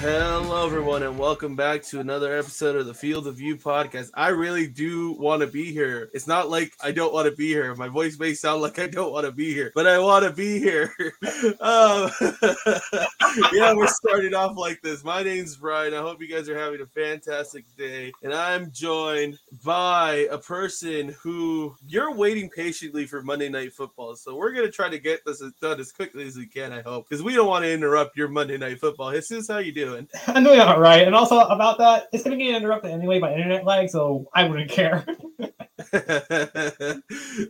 Hello, everyone, and welcome back to another episode of the Field of View podcast. I really do want to be here. It's not like I don't want to be here. My voice may sound like I don't want to be here, but I want to be here. um, yeah, we're starting off like this. My name's Brian. I hope you guys are having a fantastic day, and I'm joined by a person who you're waiting patiently for Monday Night Football. So we're gonna try to get this done as quickly as we can. I hope because we don't want to interrupt your Monday Night Football. Jesus, how you doing? I'm doing all right. And also about that, it's to get interrupted anyway by internet lag, so I wouldn't care. other,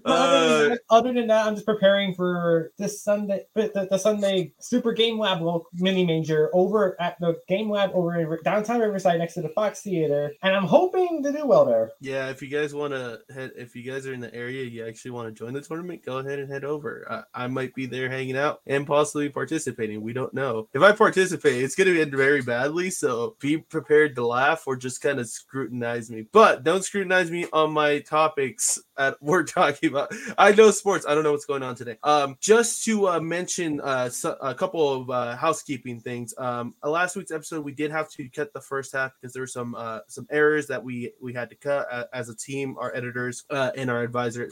uh, than, other, than, that, I'm just preparing for this Sunday, the, the Sunday Super Game Lab mini major over at the Game Lab over in downtown Riverside next to the Fox Theater, and I'm hoping to do well there. Yeah, if you guys want to head, if you guys are in the area, you actually want to join the tournament, go ahead and head over. I, I might be there hanging out and possibly participating. We don't know. If I participate, it's going to end very badly, so be prepared to laugh or just kind of scrutinize me. But don't scrutinize me on my topics at we're talking about. I know sports. I don't know what's going on today. Um, just to uh, mention uh, so, a couple of uh, housekeeping things. Um, uh, last week's episode we did have to cut the first half because there were some uh, some errors that we we had to cut uh, as a team. Our editors uh, and our advisor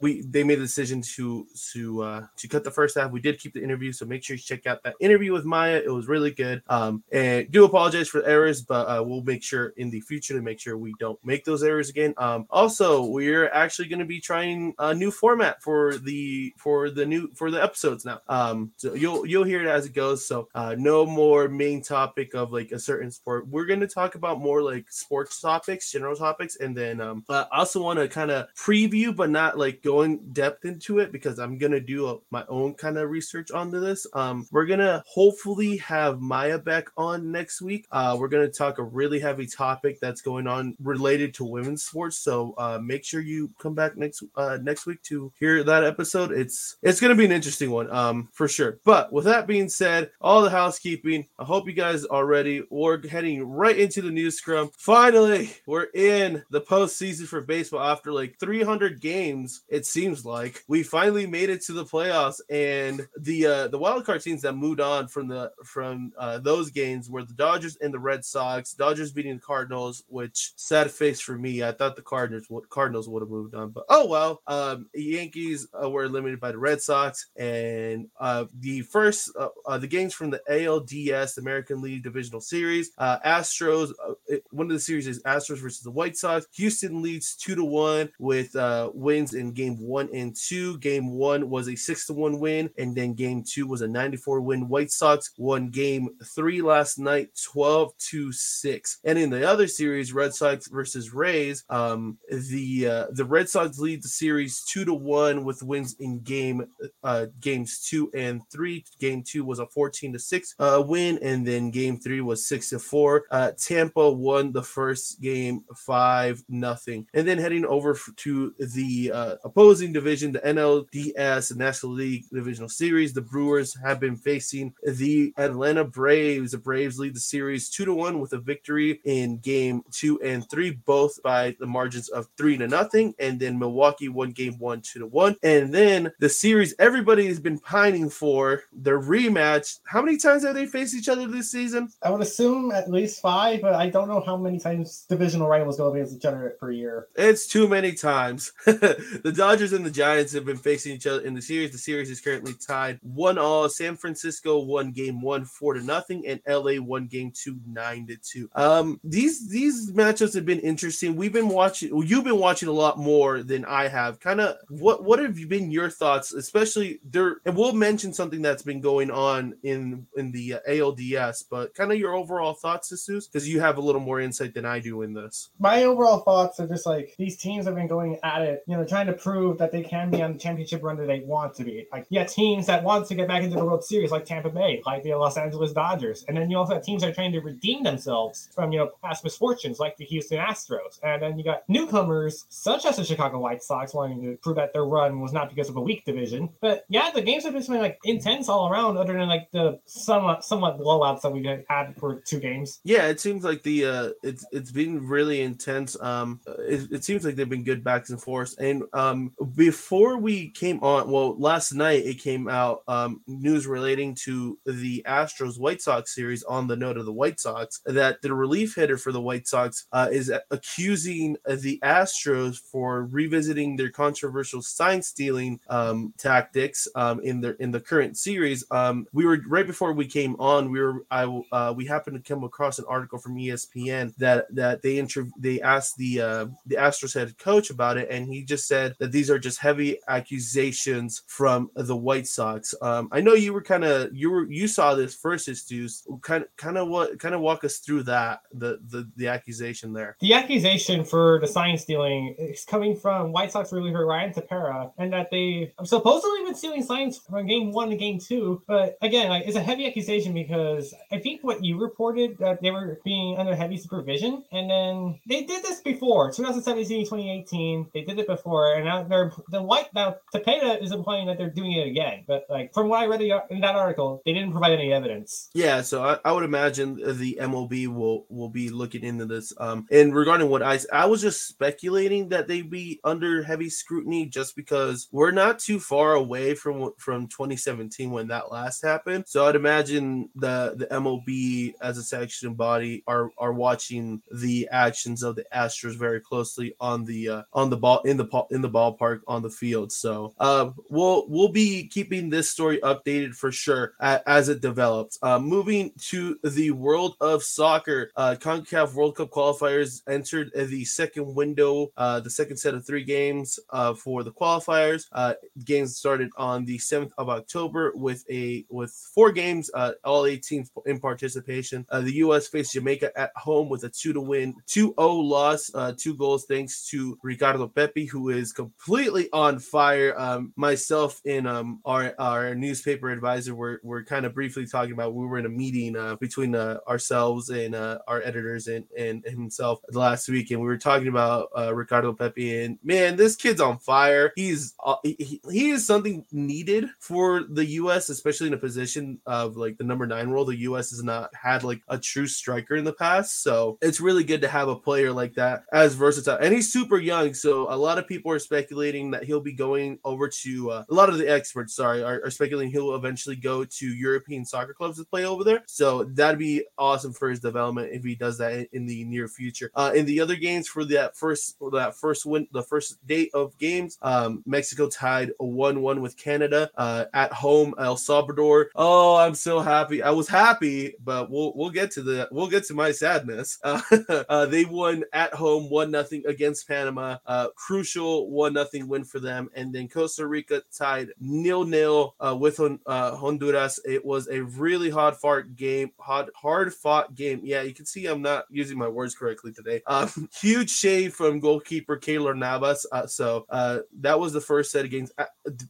we they made the decision to to to cut the first half. We did keep the interview, so make sure you check out that interview with Maya. It was really good. Um, and do apologize for the errors, but we'll make sure in the future to make sure we don't make those errors again. Um, also, we're actually going to be trying a new format for the for the new for the episodes now. Um, so you'll you'll hear it as it goes. So uh, no more main topic of like a certain sport. We're going to talk about more like sports topics, general topics, and then um, I also want to kind of preview, but not like go in depth into it because I'm gonna do a, my own kind of research onto this. Um, we're gonna hopefully have Maya back on next week. Uh, we're gonna talk a really heavy topic that's going on related to women's sports. So uh, make sure you come back next uh, next week to hear that episode. It's it's gonna be an interesting one, um, for sure. But with that being said, all the housekeeping. I hope you guys are ready. We're heading right into the news scrum. Finally, we're in the postseason for baseball after like 300 games. It seems like we finally made it to the playoffs, and the uh, the wild card teams that moved on from the from uh, those games were the Dodgers and the Red Sox. Dodgers beating the Cardinals, which sad face for me. I thought the Cardinals Cardinals would have moved on, but oh well. Um, Yankees uh, were eliminated by the Red Sox, and uh, the first uh, uh, the games from the ALDS American League Divisional Series. Uh, Astros. Uh, it, one of the series is Astros versus the White Sox. Houston leads two to one with wins in game one and two. Game one was a six to one win, and then game two was a 94 win. White Sox won game three last night, 12 to six. And in the other series, Red Sox versus Rays, um, the the Red Sox lead the series two to one with wins in game uh, games two and three. Game two was a 14 to six uh, win, and then game three was six to four. Uh, Tampa won the first game five nothing, and then heading over to the uh, opposing division, the NLDS the National League Divisional Series. The Brewers have been facing the Atlanta Braves. The Braves lead the series two to one with a victory in game two and three, both by the margins of three to nothing. And then Milwaukee won game one, two to one. And then the series everybody has been pining for the rematch. How many times have they faced each other this season? I would assume at least five, but I don't know how many times divisional rivals go against each other per year. It's too many times. the Dodgers and the Giants have been facing each other in the series. The series is currently tied one all. San Francisco won game one four to nothing, and LA won game two nine to two. Um, these these matchups have been interesting. We've been watching. You've been watching a lot more than I have. Kind of what what have been your thoughts, especially there? And we'll mention something that's been going on in in the uh, ALDS, but kind of your overall thoughts, Jesus, because you have a little more insight than I do in this. My overall thoughts are just like these teams have been going at it, you know, trying to prove that they can be on the championship run that they want to be. Like, yeah, teams that want to get back into the World Series, like Tampa Bay, like the Los Angeles Dodgers, and then you also have teams that are trying to redeem themselves from you know past misfortunes, like the Houston Astros, and then you got newcomers such as the Chicago White Sox, wanting to prove that their run was not because of a weak division. But yeah, the games have just been like intense all around, other than like the somewhat somewhat blowouts that we had for two games. Yeah, it seems like the uh, it's it's been really intense. Um, it, it seems like they've been good backs and forths. And um, before we came on, well, last night it came out um, news relating to the Astros White Sox series on the note of the White Sox that the relief hitter for the White Sox uh, is accusing the Astros for revisiting their controversial sign stealing um, tactics um, in the in the current series. Um, we were right before we came on. We were I uh, we happened to come across an article from ESPN that that they inter- they asked the uh, the Astros head coach about it, and he just said that these are just heavy accusations from the White Sox. Um, I know you were kind of you were you saw this first, Stu's kind kind of what kind of walk us through that the the the accusation there. The accusation for the sign stealing is coming from White Sox reliever Ryan Tepera, and that they have supposedly been stealing signs from game one to game two. But again, like it's a heavy accusation because I think what you reported that they were being under heavy supervision, and then they did this before 2017, 2018. They did it before, and now they're the White now Tepera is implying that they're doing it again. But like from what I read in that article, they didn't provide any evidence. Yeah, so I, I would imagine the MLB will will be looking into this. Um, and regarding what I I was just speculating that they'd be under heavy scrutiny just because we're not too far away from from 2017 when that last happened. So I'd imagine the the MLB as a sanctioning body are are watching the actions of the Astros very closely on the uh, on the ball in the in the ballpark on the field. So uh, we'll we'll be keeping this story updated for sure as it develops. Uh, moving to the world of soccer, uh, CONCACAF World Cup qualifiers entered the second window, uh, the second set of three games uh, for the qualifiers. Uh, games started on the 7th of October with a with four games, uh, all 18 in participation. Uh, the U.S. faced Jamaica at home with a two to win, 2-0 loss, uh, two goals thanks to Ricardo Pepi, who is completely on fire. Um, myself and um, our our newspaper advisor were, were kind of briefly talking about. We were in a meeting uh, between ourselves and our editors and, and himself last week, and we were talking about Ricardo Pepi. And man, this kid's on fire. He's uh, he, he is something needed for the U.S., especially in a position of like the number nine role. The U.S. has not had like a true striker in the past, so it's really good to have a player like that as versatile. And he's super young, so a lot of people are speculating that he'll be going over to uh, a lot of the experts. Sorry, are, are speculating he'll eventually go to European soccer clubs to play over there. So that'd be awesome for his development if he does that in, in the near future. Uh, in the other games for that first for that first win, the first date of games, um, Mexico tied a one-one with Canada uh, at home. El Salvador. Oh, I'm so happy. I was happy, but we'll we'll get to the we'll get to my sadness. Uh, uh, they won at home one nothing against Panama. Uh, crucial one nothing win for them, and then Costa Rica tied nil nil uh, with uh, Honduras. It was a really hard fought game, hard hard fought game. Yeah, you can see I'm not using my words correctly today. Um, huge shave from goalkeeper Keylor Navas. Uh, so uh, that was the first set of games. Uh,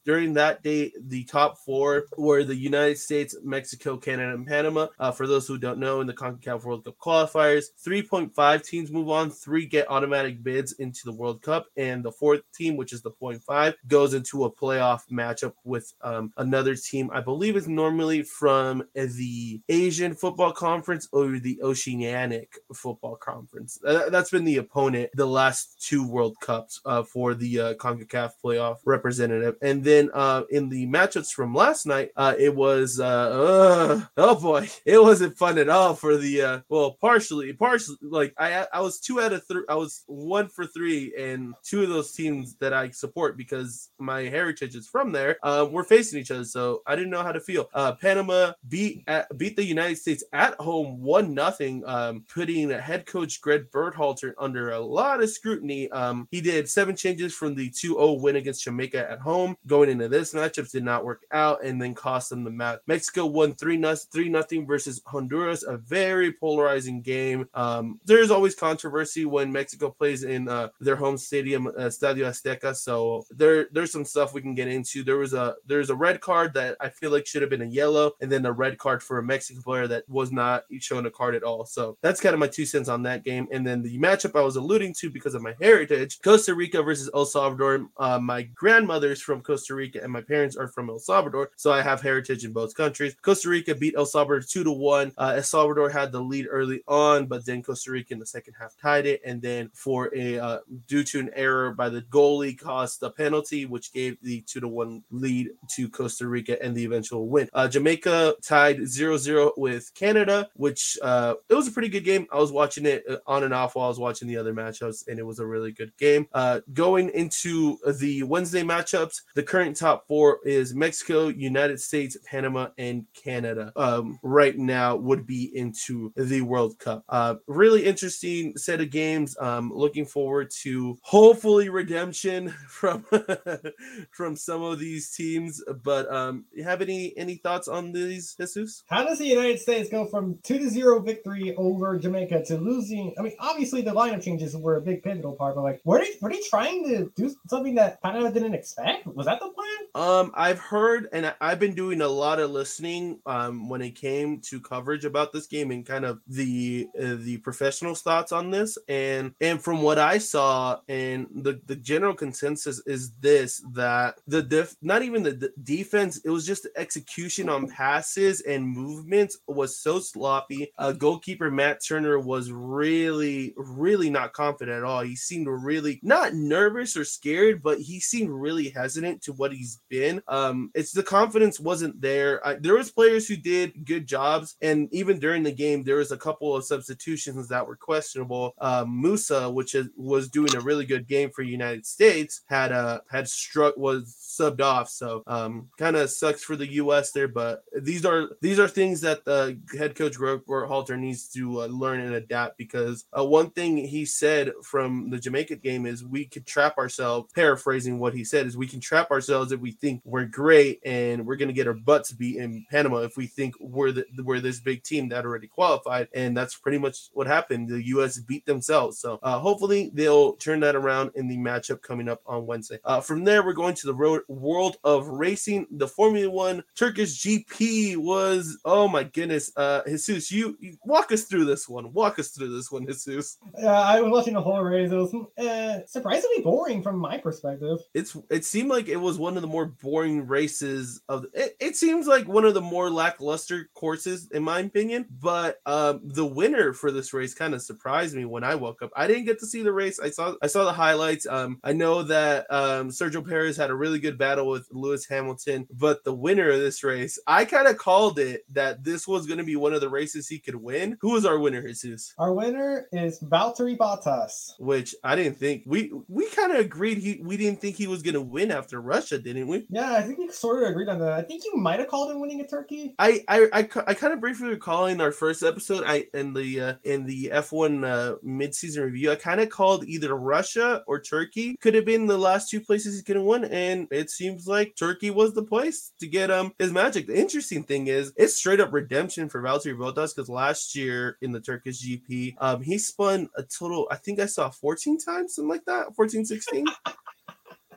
during that day, the top four were the United States, Mexico, Canada, and Panama. Uh, for those who don't know, in the CONCACAF World Cup qualifiers, 3.5 teams move on, three get automatic bids into the World Cup, and the fourth team, which is the 0.5, goes into a playoff matchup with um, another team. I believe is normally from the Asian Football Conference or the Oceanic Football Conference. That's been the opponent the last two World Cups uh, for the uh, CONCACAF playoff representative. And then uh, in the matchups from last night, uh, it was uh, oh boy, it wasn't fun at all for the uh, well, partially, partially like I I was two out of three, I was one for three, and two of those teams that I support because my heritage is from there were facing each other, so I didn't know how to feel. Panama beat at, beat the United States at home one nothing, um, putting head coach Greg Berhalter under a lot of scrutiny. Um, he did seven changes from the 2-0 win against Jamaica at home. going into this matchup did not work out and then cost them the match. Mexico won 3 3 nothing versus Honduras, a very polarizing game. Um, there's always controversy when Mexico plays in uh, their home stadium, uh, Azteca. So there there's some stuff we can get into. There was a there's a red card that I feel like should have been a yellow, and then a red card for a Mexican player that was not shown a card at all. So that's kind of my two cents on that game. And then the matchup I was alluding to because of my heritage, Rica versus El Salvador. Uh, my grandmother's from Costa Rica and my parents are from El Salvador, so I have heritage in both countries. Costa Rica beat El Salvador two to one. Uh, El Salvador had the lead early on, but then Costa Rica in the second half tied it, and then for a uh, due to an error by the goalie, cost a penalty, which gave the two to one lead to Costa Rica and the eventual win. Uh, Jamaica tied 0-0 with Canada, which uh, it was a pretty good game. I was watching it uh, on and off while I was watching the other matchups, and it was a really good game. Uh, going into the Wednesday matchups, the current top four is Mexico, United States, Panama, and Canada. Um, right now would be into the World Cup. Uh, really interesting set of games. Um, looking forward to hopefully redemption from from some of these teams. But um, you have any any thoughts on these, Jesus? How does the United States go from two to zero victory over Jamaica to losing? I mean, obviously the lineup changes were a big pivotal part, but like, were were they trying to do something that Panama didn't expect? Was that the plan? Um, I've heard, and I've been doing a lot of listening. Um, when it came to coverage about this game and kind of the uh, the professionals' thoughts on this, and and from what I saw, and the the general consensus is this that the def not even the, the defense, it was just the execution on passes and movements was so sloppy. Uh, goalkeeper Matt Turner was really really not confident at all. He seemed really not nervous or scared, but he seemed really hesitant to what he's been. Um, it's the confidence wasn't there. I, there was players who did good jobs, and even during the game, there was a couple of substitutions that were questionable. Um, Musah, which is, was doing a really good game for United States, had uh, had struck was subbed off. So um, kind of sucks for the U.S. there, but these are these are things that the head coach Greg Berhalter needs to uh, learn and adapt because uh, one thing he said from the Jamaica game is we could trap ourselves. Paraphrasing what he said is we can trap ourselves if we think we're great and we're going to get our butts beat in Panama if we think we're the, we're this big team that already qualified, and that's pretty much what happened. The U.S. beat themselves, so uh, hopefully they'll turn that around in the matchup coming up on Wednesday. Uh, from there, we're going to the road world of racing. The Formula One Turkish GP was oh my goodness, uh, Jesus, you, you walk us through this one. Walk us through this one, Jesus. Yeah, I was watching the whole race. It was uh, surprisingly boring from my perspective. It's it seemed like it was one of the more boring races of it. It seems like one of the more lackluster courses in my opinion. But um, the winner for this race kind of surprised me when I woke up. I didn't get to see the race. I saw I saw the highlights. Um, I know that um, Sergio Perez had a really good battle with Lewis Hamilton, but the winner of this race, I kind of called it that this was going to be one of the races he could win. Who was our winner, Jesus? Our winner is Valtteri Bottas. Which I didn't think we we kind of agreed he we didn't think he was going to win after Russia, didn't we? Yeah, I think we sort of agreed on that. I think you might have called him winning a turkey. I I I, I kind of briefly recall in our first episode, I in the uh, in the F1 uh, mid-season review, I kind of called either Russia or Turkey could have been the last two places he could have won, and it seems like Turkey was the place to get um his magic. The interesting thing is it's straight up redemption for Valtteri Bottas because last year in the Turkish GP, um he spun a total, I think I saw 14 times, something like that, 14, 16.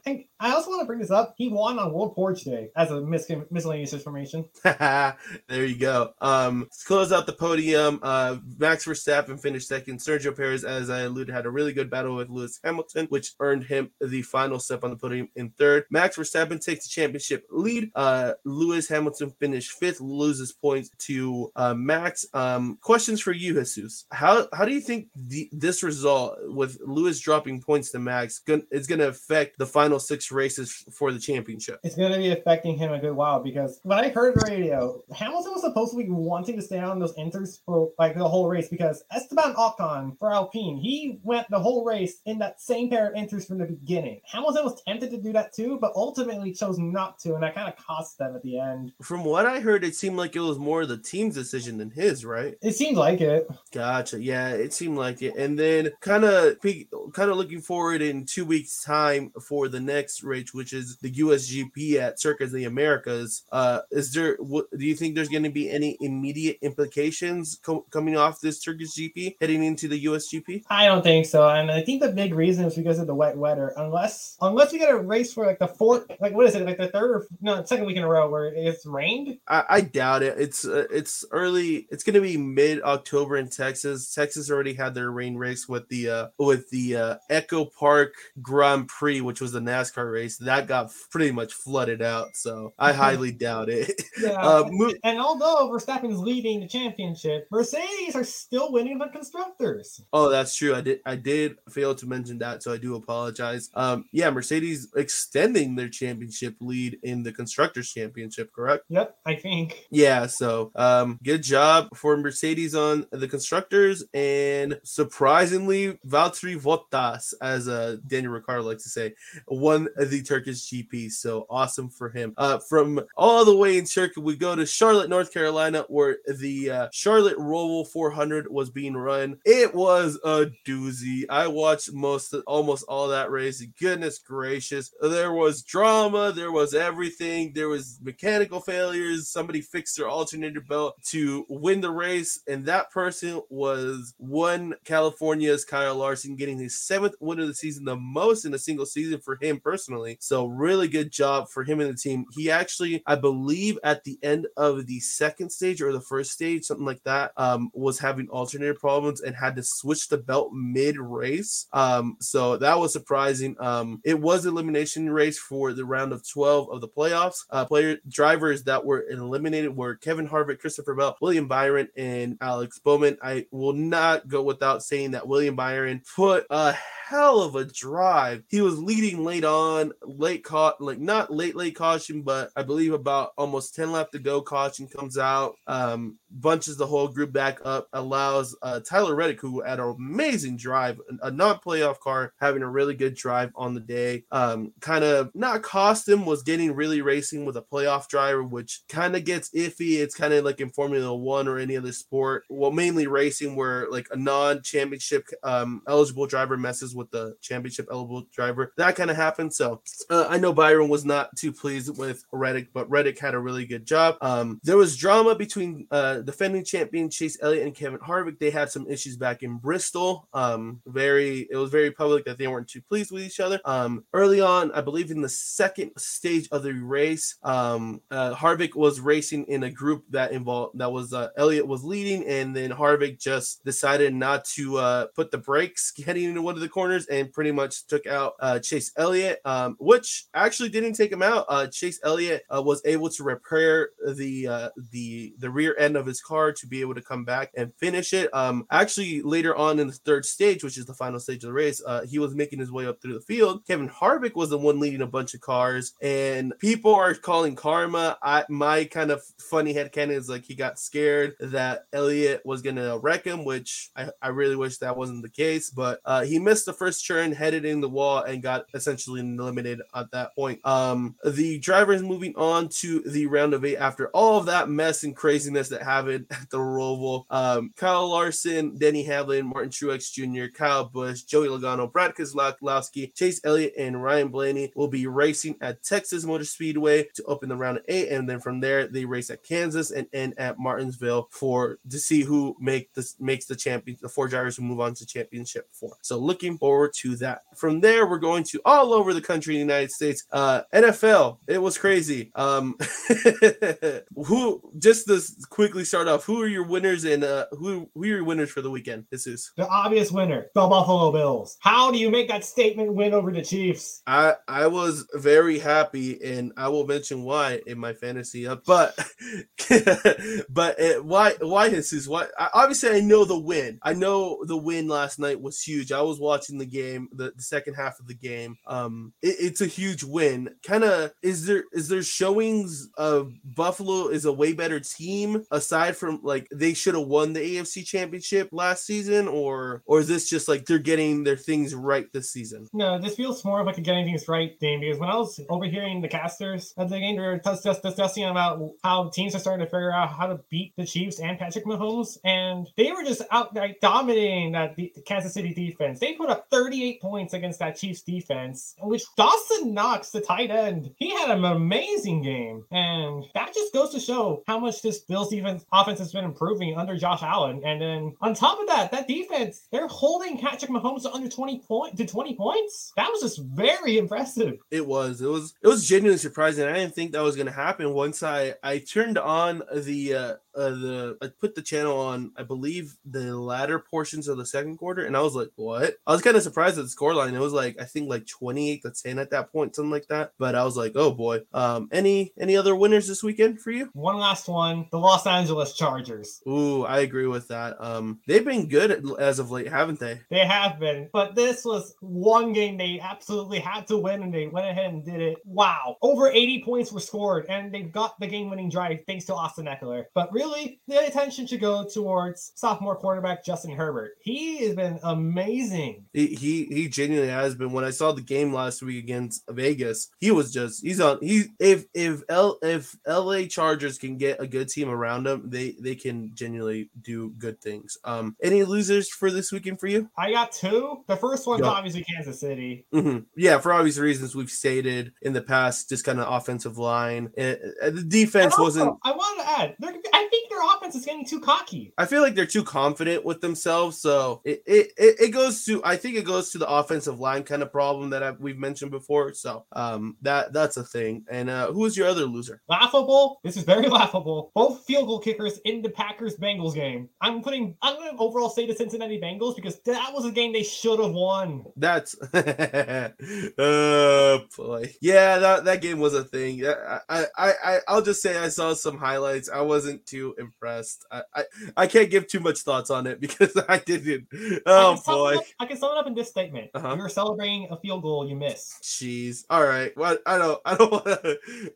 And I also want to bring this up. He won on World Porch Day as a mis- miscellaneous information. there you go. Um, let's close out the podium. Uh, Max Verstappen finished second. Sergio Perez, as I alluded, had a really good battle with Lewis Hamilton, which earned him the final step on the podium in third. Max Verstappen takes the championship lead. Uh, Lewis Hamilton finished fifth, loses points to uh, Max. Um, questions for you, Jesus. How how do you think the, this result with Lewis dropping points to Max is going to affect the final six races for the championship? It's going to be affecting him a good while because when I heard the radio, Hamilton was supposed to be wanting to stay on those inters for like the whole race because Esteban Ocon for Alpine, he went the whole race in that same pair of inters from the beginning. Hamilton was tempted to do that too, but ultimately chose not to, and that kind of cost them at the end. From what I heard, it seemed like it was more the team's decision than his, right? It seemed like it. Gotcha. Yeah, it seemed like it. And then kind of kind of looking forward in two weeks' time for the next race, which is the USGP at Circuit of the Americas. Uh, is there? What, do you think there's going to be any immediate implications co- coming off this Turkish GP heading into the USGP? I don't think so, and I think the big reason is because of the wet weather. Unless unless we get a race for like the fourth, like what is it, like the third or no second week in a row where it's rained. I, I doubt it. It's uh, it's early. It's going to be mid October in Texas. Texas already had their rain race with the uh, with the uh, Echo Park Grand Prix, which was the NASCAR race. That got pretty much flooded out. So I highly doubt it. Yeah, Uh, mo- and although Verstappen's leading the championship, Mercedes are still winning the constructors. Oh, that's true. I did I did fail to mention that, so I do apologize. Um, yeah, Mercedes extending their championship lead in the constructors championship, correct? Yep, I think. Yeah, so um, good job for Mercedes on the constructors, and surprisingly, Valtteri Bottas, as uh, Daniel Ricciardo likes to say, won the Turkish GP. So awesome for him. Uh, from all the way in Turkey, we go to Charlotte, North Carolina, where the uh, Charlotte Roval 400 was being run. It was a doozy. I watched most, almost all that race. Goodness gracious, there was drama. There was everything. There was mechanical failures. Somebody fixed their alternator belt to win the race, and that person was one California's Kyle Larson, getting his seventh win of the season, the most in a single season for him personally. So really good job for him and the team. He actually, I believe, at the end of the second stage or the first stage, something like that, um, was having alternator problems and had to switch the belt mid race. Um, so that was surprising. Um, it was elimination race for the round of 12 of the playoffs. Uh, player drivers that were eliminated were Kevin Harvick, Christopher Bell, William Byron, and Alex Bowman. I will not go without saying that William Byron put a hell of a drive. He was leading late on, late caught, like not late, late caution, but I believe about almost 10 left to go. Caution comes out, um, bunches the whole group back up, allows uh, Tyler Reddick, who had an amazing drive, a non playoff car, having a really good drive on the day. Um, kind of not cost him, was getting really racing with a playoff driver, which kind of gets iffy. It's kind of like in Formula One or any other sport. Well, mainly racing, where like a non championship um, eligible driver messes with the championship eligible driver. That kind of happened. So uh, I know Byron was not too pleased with Reddick, but Reddick had a really good job. Um, there was drama between uh, defending champion Chase Elliott and Kevin Harvick. They had some issues back in Bristol. Um, very, it was very public that they weren't too pleased with each other. Um, early on, I believe in the second stage of the race, um, uh, Harvick was racing in a group that involved that was uh, Elliott was leading, and then Harvick just decided not to uh, put the brakes heading into one of the corners and pretty much took out uh, Chase Elliott, um, which actually didn't take him out. Uh, Chase Elliott uh, was able to repair the uh, the the rear end of his car to be able to come back and finish it. Um, actually, later on in the third stage, which is the final stage of the race, uh, he was making his way up through the field. Kevin Harvick was the one leading a bunch of cars, and people are calling karma. I my kind of funny headcanon is like he got scared that Elliott was gonna wreck him, which I, I really wish that wasn't the case. But uh, he missed the first turn, headed in the wall, and got essentially eliminated at that point. Um, the drivers moving on to the round of eight after all of that mess and craziness that happened at the Roval. Um, Kyle Larson, Denny Hamlin, Martin Truex Jr., Kyle Busch, Joey Logano, Brad Keselowski, Chase Elliott, and Ryan Blaney will be racing at Texas Motor Speedway to open the round of eight, and then from there they race at Kansas and end at Martinsville for to see who make this makes the champion, the four drivers who move on to championship four. So looking forward to that. From there, we're going to all over the country in the United States. Uh, NFL, it was crazy. Um, who just to quickly start off, who are your winners and uh, who who are your winners for the weekend? Jesus. The obvious winner, the Buffalo Bills. How do you make that statement win over the Chiefs? I I was very happy, and I will mention why in my fantasy up. But but uh, why why Jesus? Why? I, obviously, I know the win. I know the win last night was huge. I was watching the game, the, the second half of the game. Um, Um, it, it's a huge win. Kind of is there is there showings of Buffalo is a way better team aside from like they should have won the AFC Championship last season, or or is this just like they're getting their things right this season? No, this feels more of like a getting things right thing because when I was overhearing the casters at the game, they were just, just discussing about how teams are starting to figure out how to beat the Chiefs and Patrick Mahomes, and they were just outright dominating that the Kansas City defense. They put up 38 points against that Chiefs defense, which Dawson Knox, the tight end, he had an amazing game. And that just goes to show how much this Bills defense offense has been improving under Josh Allen. And then on top of that, that defense, they're holding Patrick Mahomes to under 20 point to 20 points. That was just very impressive. It was. It was. It was genuinely surprising. I didn't think that was to happen. Once I I turned on the uh, uh, the I put the channel on. I believe the latter portions of the second quarter, and I was like, "What?" I was kind of surprised at the scoreline. It was like I think like twenty eight to ten at that point, something like that. But I was like, "Oh boy." Um, any any other winners this weekend for you? One last one: the Los Angeles Chargers. Ooh, I agree with that. Um, they've been good as of late, haven't they? They have been, but this was one game they absolutely had to win, and they went ahead and did it. Wow, over eighty points were scored, and they got the game-winning drive thanks to Austin Ekeler. But really really the attention should go towards sophomore quarterback Justin Herbert. He has been amazing. He he, he genuinely has been. When I saw the game last week against Vegas, he was just he's on. He if if L if LA Chargers can get a good team around them, they they can genuinely do good things. Um, any losers for this weekend for you? I got two. The first one's yeah. obviously Kansas City. Mm-hmm. Yeah, for obvious reasons we've stated in the past, just kind of offensive line. And, and the defense also, wasn't. I wanted to add. I think their offense is getting too cocky. I feel like they're too confident with themselves. So it it, it, goes to I think it goes to the offensive line kind of problem that I've, we've mentioned before. So um that that's a thing. And uh who is your other loser? Laughable. This is very laughable. Both field goal kickers in the Packers Bengals game. I'm putting I'm going to overall say the Cincinnati Bengals because that was a game they should have won. That's uh boy. Yeah, that that game was a thing. I I I I'll just say I saw some highlights. I wasn't too impressed. I, I, I can't give too much thoughts on it because I didn't. Oh I boy! Up, I can sum it up in this statement: uh-huh. You're celebrating a field goal you miss. Jeez. All right. Well, I don't. I don't want.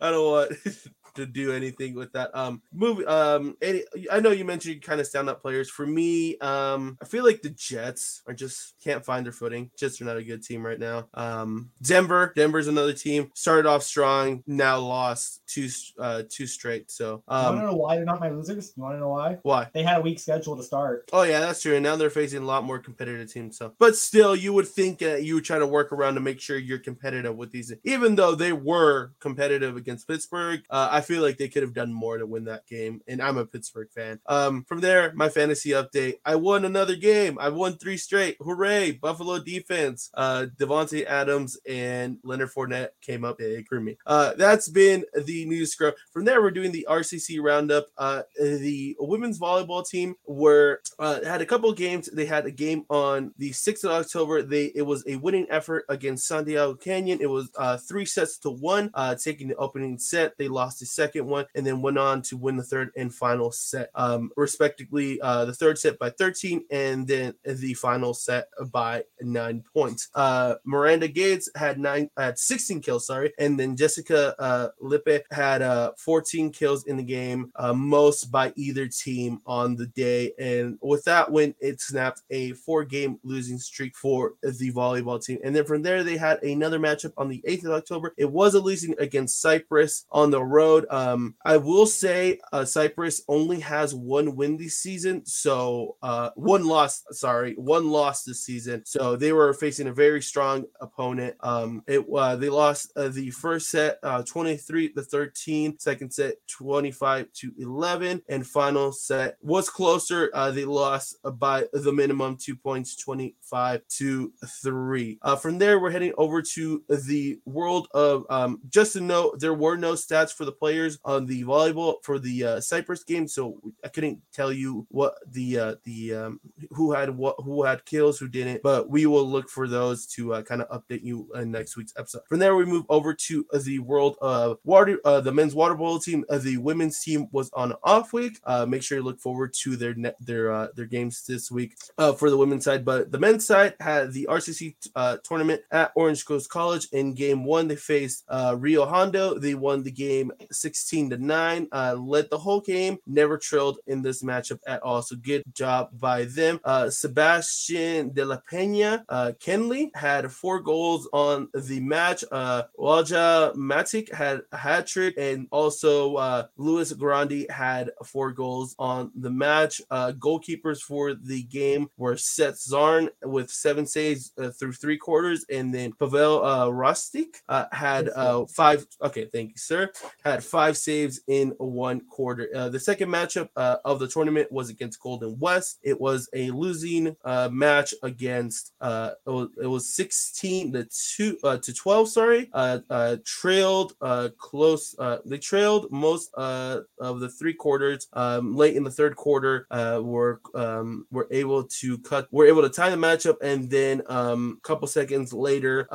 I don't want to do anything with that. Um, movie. Um, any, I know you mentioned you kind of stand up players. For me, um, I feel like the Jets are just can't find their footing. Jets are not a good team right now. Um, Denver, Denver's another team. Started off strong, now lost two uh two straight. So um, want to know why they're not my losers? You want to know why? Why? They had a weak schedule to start. Oh yeah, that's true. And now they're facing a lot more competitive teams. So, but still, you would think that you would try to work around to make sure you're competitive with these, even though they were competitive against Pittsburgh. Uh, I feel like they could have done more to win that game, and I'm a Pittsburgh fan. Um, from there, my fantasy update: I won another game. I won three straight. Hooray! Buffalo defense. Uh, Davante Adams and Leonard Fournette came up big for me. Uh, that's been the news scrub. From there, we're doing the RCC roundup. Uh, the women's volleyball team were uh, had a couple games. They had a game on the 6th of October. They it was a winning effort against San Diego Canyon. It was uh, three sets to one, uh, taking the opening set. They lost the second one and then went on to win the third and final set, um, respectively. Uh, the third set by 13 and then the final set by nine points. Uh, Miranda Gates had nine, had 16 kills, sorry, and then Jessica uh, Lippe had uh, 14 kills in the game, uh, most by either team on the day. And with that win, it snapped a four-game losing streak for the volleyball team. And then from there, they had another matchup on the 8th of October. It was a losing against Cypress on the road. Um, I will say uh, Cypress only has one win this season, so uh, one loss. Sorry, one loss this season. So they were facing a very strong opponent. Um, it uh, they lost uh, the first set uh, 23 to 13, second set 25 to 11, and final set was closer. Uh, they lost by the minimum two points, 25 to three. Uh, from there, we're heading over to the world of um, just to note there were no stats for the players on the volleyball for the uh, Cypress game, so I couldn't tell you what the uh, the um, who had what who had kills, who didn't, but we will look for those to uh, kind of update you in next week's episode. From there, we move over to the world of water, uh, the men's water polo team. Uh, the women's team was on off week. Uh, make sure you look forward to their net, their their games this week for the women's side, but the men's side had the RCC tournament at Orange Coast College. In game one, they faced Rio Hondo. They won the game 16 16 to 9. Uh, led the whole game, never trailed in this matchup at all. So good job by them. Uh, Sebastian de la Pena uh, Kenley had four goals on the match. Uh, Walja Matic had a hat trick, and also uh, Luis Grandi had four goals on the match. Uh, goalkeepers for the game were Seth Zarn with seven saves uh, through three quarters, and then Pavel uh, Rostik uh, had uh, five. Okay, thank you, sir. Had five saves in one quarter. Uh, the second matchup uh, of the tournament was against Golden West. It was a losing uh, match against. Uh, it was, it was 16 to two uh, to 12. Sorry, uh, trailed close. They trailed most of the three quarters. Um, late in the third quarter, were um, were able to cut. Were able to tie the matchup, and then um, a couple seconds later,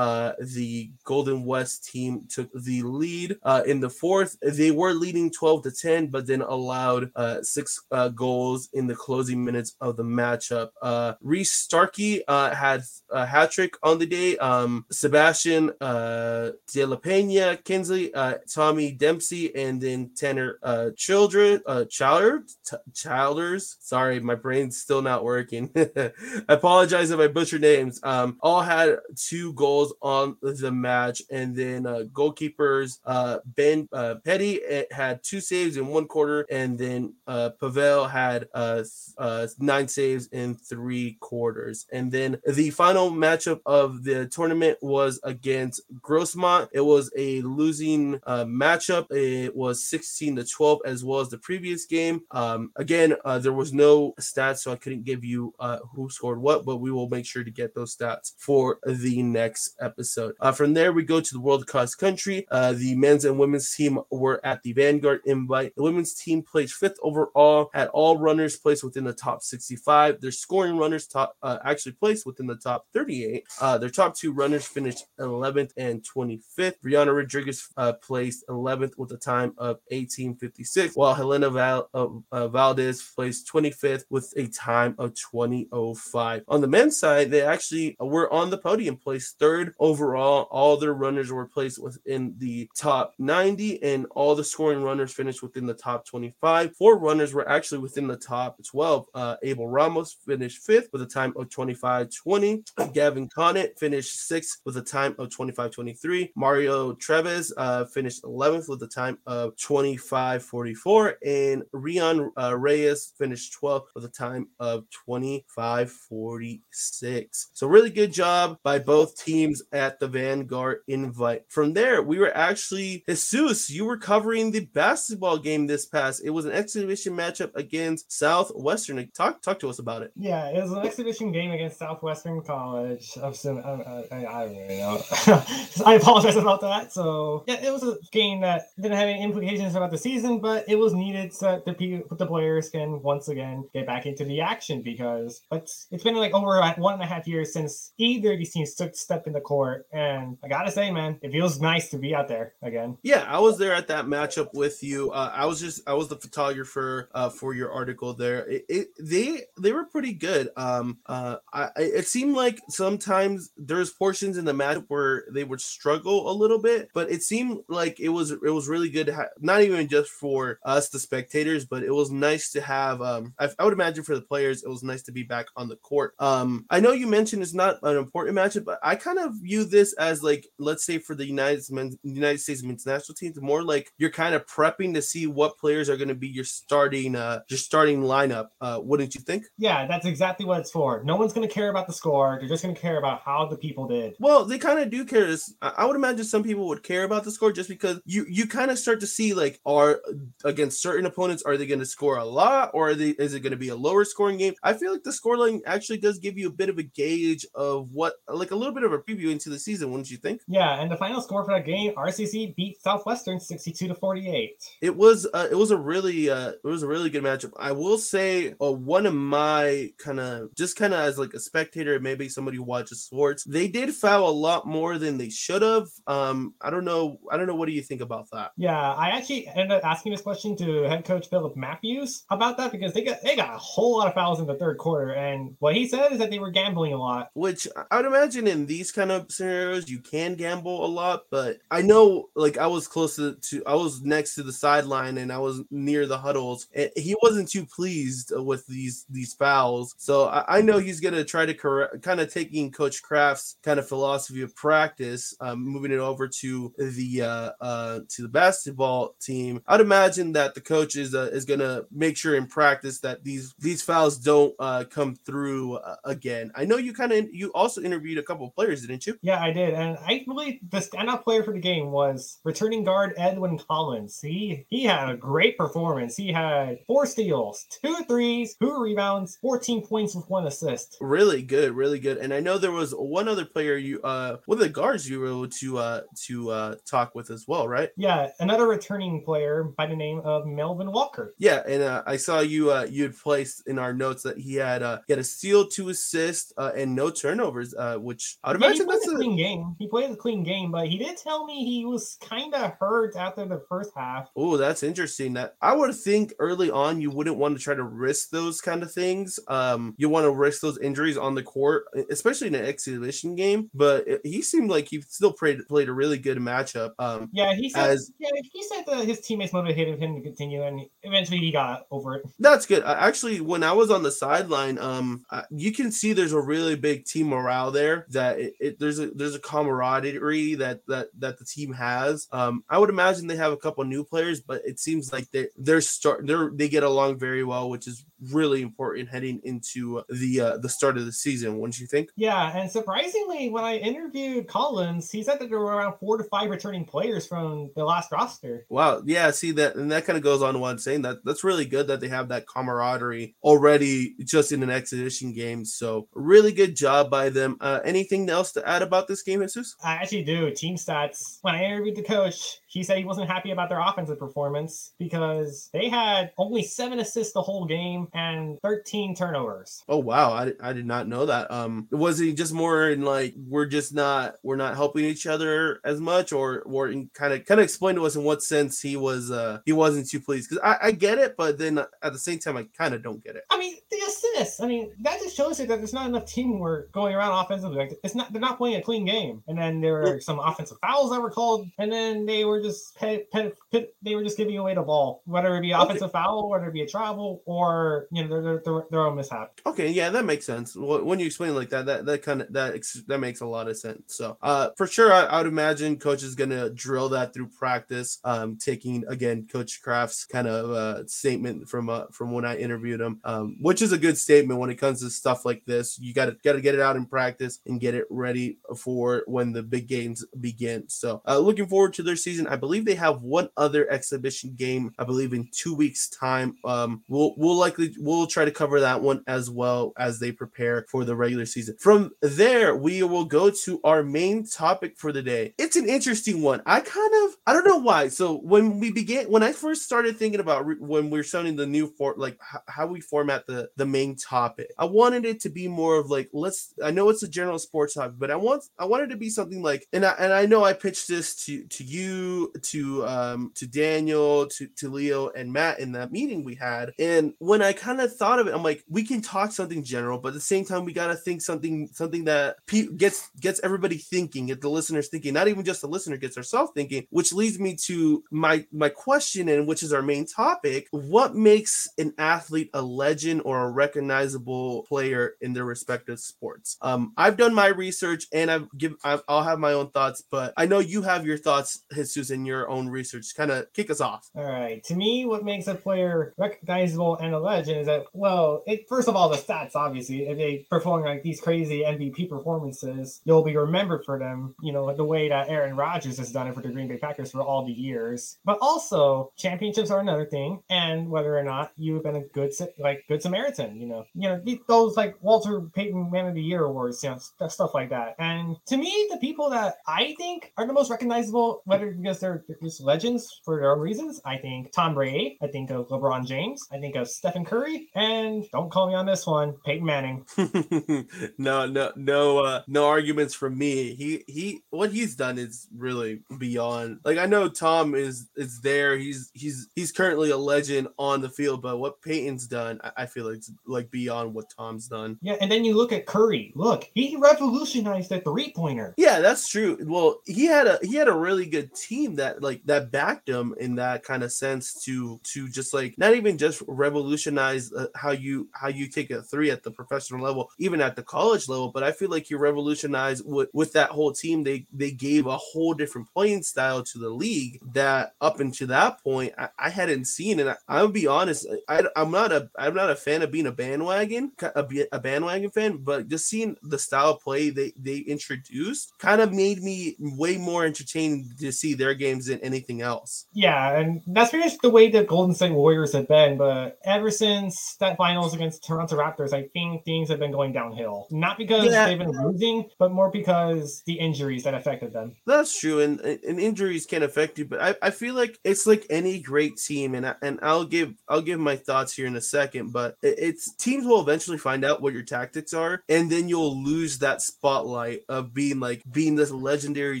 the Golden West team took the lead. In the fourth, they were leading 12 to 10, but then allowed uh, six uh, goals in the closing minutes of the matchup. Uh, Reese Starkey uh, had a hat trick on the day. Um, Sebastian uh, De La Pena, Kinsley, uh, Tommy Dempsey, and then Tanner uh, Children, uh, T- Childers. Sorry, my brain's still not working. I apologize if I butcher names. Um, all had two goals on the match, and then uh, goalkeepers uh, Ben uh, eh, had two saves in one quarter, and then uh, Pavel had uh, uh, nine saves in three quarters. And then the final matchup of the tournament was against Grossmont. It was a losing uh, matchup. It was 16 to 12 as well as the previous game. Um, again, uh, there was no stats, so I couldn't give you uh, who scored what, but we will make sure to get those stats for the next episode. From there, we go to the World Cross Country. The men's and women's team were at the Vanguard invite. The women's team placed fifth overall, had all runners placed within the top 65. Their scoring runners top uh, actually placed within the top 38. Uh, their top two runners finished 11th and 25th. Brianna Rodriguez uh, placed 11th with a time of 1856, while Helena Val- uh, uh, Valdez placed 25th with a time of 2005. On the men's side, they actually were on the podium, placed third overall. All their runners were placed within the top 90, and all the scoring runners finished within the top 25. Four runners were actually within the top 12. Uh, Abel Ramos finished fifth with a time of 25 20. Gavin Connett finished sixth with a time of 25 23. Mario Treves uh, finished 11th with a time of 25 44. And Rion uh, Reyes finished 12th with a time of 25 46. So, really good job by both teams at the Vanguard invite. From there, we were actually, Jesus, you were covering the basketball game this past. It was an exhibition matchup against Southwestern. Talk, talk to us about it. Yeah, it was an exhibition game against Southwestern College. Of Sim- I, I, I don't really know. I apologize about that. So yeah, it was a game that didn't have any implications about the season, but it was needed so that the the players can once again get back into the action because it's it's been like over one and a half years since either of these teams took step in the court, and I gotta say, man, it feels nice to be out there again. Yeah, I was there at that matchup with you. Uh, I was just I was the photographer uh, for your article there. It, it, they they were pretty good. Um, uh, I, it seemed like sometimes there's portions in the matchup where they would struggle a little bit, but it seemed like it was it was really good. Ha- not even just for us, the spectators, but it was nice to have. Um, I, I would imagine for the players, it was nice to be back on the court. Um, I know you mentioned it's not an important matchup, but I kind of view this as like let's say for the United men's United States men's national teams, more like you're kind of prepping to see what players are going to be your starting uh your starting lineup. Uh, wouldn't you think? Yeah, that's exactly what it's for. No one's going to care about the score. They're just going to care about how the people did. Well, they kind of do care. I I would imagine some people would care about the score just because you you kind of start to see like are against certain opponents are they going to score a lot or are they is it going to be a lower scoring game? I feel like the scoreline actually does give you a bit of a gauge of what like a little bit of a preview into the season, wouldn't you think? Yeah, and the final score for that game, RCC beat Southwestern 62 to 48. It was uh, it was a really uh, it was a really good matchup. I will say uh, one of my kind of just kind of as like a spectator, maybe somebody who watches sports, they did foul a lot more than they should have. Um, I don't know. I don't know. What do you think about that? Yeah, I actually ended up asking this question to head coach Philip Matthews about that because they got they got a whole lot of fouls in the third quarter, and what he said is that they were gambling a lot. Which I would imagine in these kind of scenarios you can gamble a lot, but I know like I was close to, to I was next to the sideline and I was near the huddles, and he wasn't too pleased with these these fouls. So I, I know he's gonna try to correct, kind of taking Coach Kraft's kind of philosophy of practice, um, moving it over to the uh, uh, to the basketball team. I'd imagine that the coach is uh, is gonna make sure in practice that these these fouls don't uh, come through uh, again. I know you kind of you also interviewed a couple of players, didn't you? Yeah, I did, and I really the standout player for the game was returning guard Edwin Collins. He he had a great performance. He had four steals, two threes, two rebounds, 14 points with one assist. Really good, really good. And I know there was one other player you uh one of the guards you were able to uh to uh talk with as well, right? Yeah, another returning player by the name of Melvin Walker. Yeah, and uh, I saw you uh you had placed in our notes that he had uh he had a steal, two assists, uh, and no turnovers, uh which I'd Yeah, he imagine that's a a clean game. He played a clean game, but he did tell me he was kind of hurt after the first half. Oh, that's interesting. That I would think early on you wouldn't want to try to risk those kind of things. Um, you want to risk those injuries on the court, especially in an exhibition game. But it- he seemed like he still played played a really good matchup. Um, Yeah, he said. As- yeah, he said that his teammates motivated him to continue, and eventually he got over it. That's good. I, actually, when I was on the sideline, um, I, you can see there's a really big team morale there. That it, it, there's a there's a camaraderie that that that the team has. Um, I would imagine they have a couple new players, but it seems like they they're start they're they get along very well, which is really important heading into the uh, the start of the season. Wouldn't you think? Yeah, and surprisingly, when I interviewed Collins, he said that there were around four to five returning players from the last roster. Wow. Yeah. See that, and that kind of goes on one I'm saying. That that's really good that they have that camaraderie already just in an exhibition game. So really good job by them. Uh, anything else to add about this game, Jesus? I actually do. Team stats. When I interviewed the coach, he said he wasn't happy about their offensive performance because they had only seven assists the whole game and 13 turnovers. Oh wow, I, I did not know that. Um, was he just more in like we're just not we're not helping each other as much, or or kind of kind of explain to us in what sense he was uh he wasn't too pleased because I, I get it, but then at the same time I kind of don't get it. I mean, the assists. I mean, that just shows you that there's not enough teamwork going around offensively. Like, it's not. They're not playing a clean game. And then there were some offensive fouls that were called, and then they were just they were just giving away the ball, whether it be Okay. offensive foul, whether it be a travel, or you know their their, their, own mishap. Okay, yeah, that makes sense. When you explain like that, that that kind of that that makes a lot of sense. So, uh, for sure, I, I would imagine coach is gonna drill that through practice. Um, taking again Coach Kraft's kind of uh, statement from uh, from when I interviewed him, um, which is a good statement when it comes to stuff like this. You got to got to get it out in practice and get it ready for when the big games begin. So, uh, looking forward to their season. I believe they have one other exhibition game. I believe in two weeks' time. Um, we'll we'll likely we'll try to cover that one as well as they prepare for the regular season. From there, we will go to our main topic for the day. It's an interesting one. I kind of I don't know why. So when we began, when I first started thinking about re- when we are starting the new for like h- how we format the the main topic, I wanted it to be more of like let's. I know it's a general sports topic, but I want I wanted to be something like and I and I know I pitched this to to you to um to Daniel to to Leo and Matt in that meeting we had, and when I kind of thought of it, I'm like we can talk something general, but at the same time we got to think something something that pe- gets gets everybody thinking, get the listeners thinking, not even just the listener gets ourselves thinking, which leads me to my my question and which is our main topic: what makes an athlete a legend or a recognizable player in their respective sports? Um, I've done my research and I've give I've, I'll have my own thoughts, but I know you have your thoughts, Jesus, in your own research. Kind of kick us off. All right. To me, what makes a player recognizable and a legend is that, well, it, first of all, the stats, obviously. If they perform like these crazy MVP performances, you'll be remembered for them, you know, the way that Aaron Rodgers has done it for the Green Bay Packers for all the years. But also, championships are another thing, and whether or not you've been a good, like, good Samaritan, you know, you know, those like Walter Payton Man of the Year awards, you know, st- stuff like that. And to me, the people that I think are the most recognizable, whether because they're they're just legends for their own reasons, I think Tom Brady, I think of LeBron James, I think of Stephen Curry, and don't call me on this one, Peyton Manning. no, no, no, uh, no arguments from me. He, he, what he's done is really beyond. Like I know Tom is is there. He's he's he's currently a legend on the field, but what Peyton's done, I, I feel like it's like beyond what Tom's done. Yeah, and then you look at Curry. Look, he revolutionized the three pointer. Yeah, that's true. Well, he had a he had a really good team that like that backed him in that kind of sense to to just like not even just revolutionize uh, how you how you take a three at the professional level, even at the college level. But I feel like he revolutionized with with that whole team. They they gave a whole different playing style to the league that up until that point I, I hadn't seen, and I, I'll be honest, I, I'm not a I'm not a fan of being a bandwagon a, a bandwagon fan, but just seeing the style of play they they introduced kind of made me way more entertained to see their games than anything else. Yeah, and that's pretty much the way the Golden State Warriors have been. But ever since that finals against Toronto Raptors, I think things have been going downhill. Not because yeah. they've been losing, but more because the injuries that affected them. That's true, and and injuries can affect you. But I, I feel like it's like any great team, and I, and I'll give I'll give my thoughts here in a second. But it's teams will eventually find out what your tactics are, and then you'll lose that spotlight of being like being this legendary